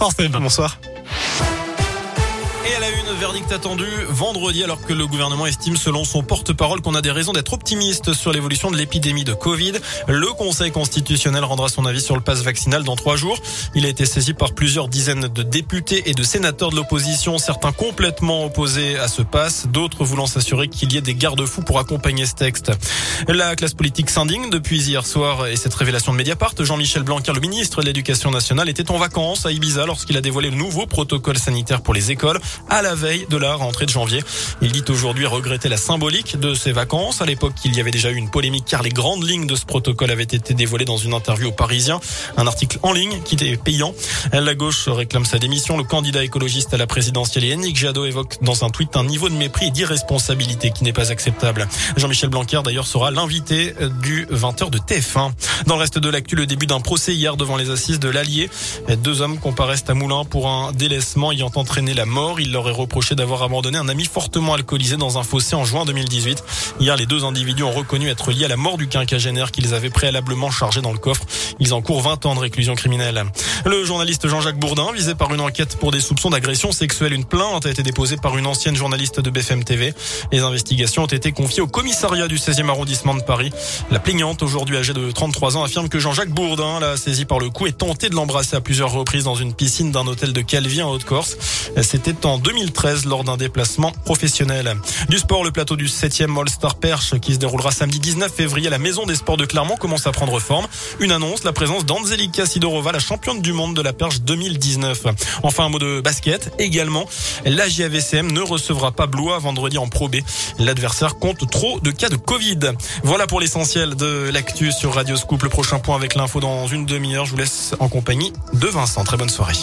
Bonsoir. Et à la une, verdict attendu vendredi alors que le gouvernement estime selon son porte-parole qu'on a des raisons d'être optimiste sur l'évolution de l'épidémie de Covid. Le Conseil constitutionnel rendra son avis sur le pass vaccinal dans trois jours. Il a été saisi par plusieurs dizaines de députés et de sénateurs de l'opposition, certains complètement opposés à ce pass, d'autres voulant s'assurer qu'il y ait des garde-fous pour accompagner ce texte. La classe politique s'indigne depuis hier soir et cette révélation de Mediapart. Jean-Michel Blanquer, le ministre de l'Éducation nationale, était en vacances à Ibiza lorsqu'il a dévoilé le nouveau protocole sanitaire pour les écoles à la veille de la rentrée de janvier. Il dit aujourd'hui regretter la symbolique de ses vacances. À l'époque, il y avait déjà eu une polémique car les grandes lignes de ce protocole avaient été dévoilées dans une interview au Parisien, un article en ligne qui était payant. La gauche réclame sa démission. Le candidat écologiste à la présidentielle Yannick Jadot évoque dans un tweet un niveau de mépris et d'irresponsabilité qui n'est pas acceptable. Jean-Michel Blanquer d'ailleurs sera l'invité du 20h de TF1. Dans le reste de l'actu, le début d'un procès hier devant les assises de l'Allier. Deux hommes comparaissent à Moulins pour un délaissement ayant entraîné la mort. Il leur est reproché d'avoir abandonné un ami fortement alcoolisé dans un fossé en juin 2018. Hier, les deux individus ont reconnu être liés à la mort du quinquagénaire qu'ils avaient préalablement chargé dans le coffre. Ils encourent 20 ans de réclusion criminelle. Le journaliste Jean-Jacques Bourdin, visé par une enquête pour des soupçons d'agression sexuelle, une plainte a été déposée par une ancienne journaliste de BFM TV. Les investigations ont été confiées au commissariat du 16e arrondissement de Paris. La plaignante, aujourd'hui âgée de 33 ans, affirme que Jean-Jacques Bourdin l'a saisi par le cou et tenté de l'embrasser à plusieurs reprises dans une piscine d'un hôtel de Calvi en Haute-Corse. En 2013 lors d'un déplacement professionnel. Du sport, le plateau du 7e All-Star Perche qui se déroulera samedi 19 février à la Maison des Sports de Clermont commence à prendre forme. Une annonce, la présence d'Anzelika Sidorova, la championne du monde de la perche 2019. Enfin, un mot de basket. Également, la JAVCM ne recevra pas Blois vendredi en Pro B. L'adversaire compte trop de cas de Covid. Voilà pour l'essentiel de l'actu sur Radio Scoop. Le prochain point avec l'info dans une demi-heure. Je vous laisse en compagnie de Vincent. Très bonne soirée.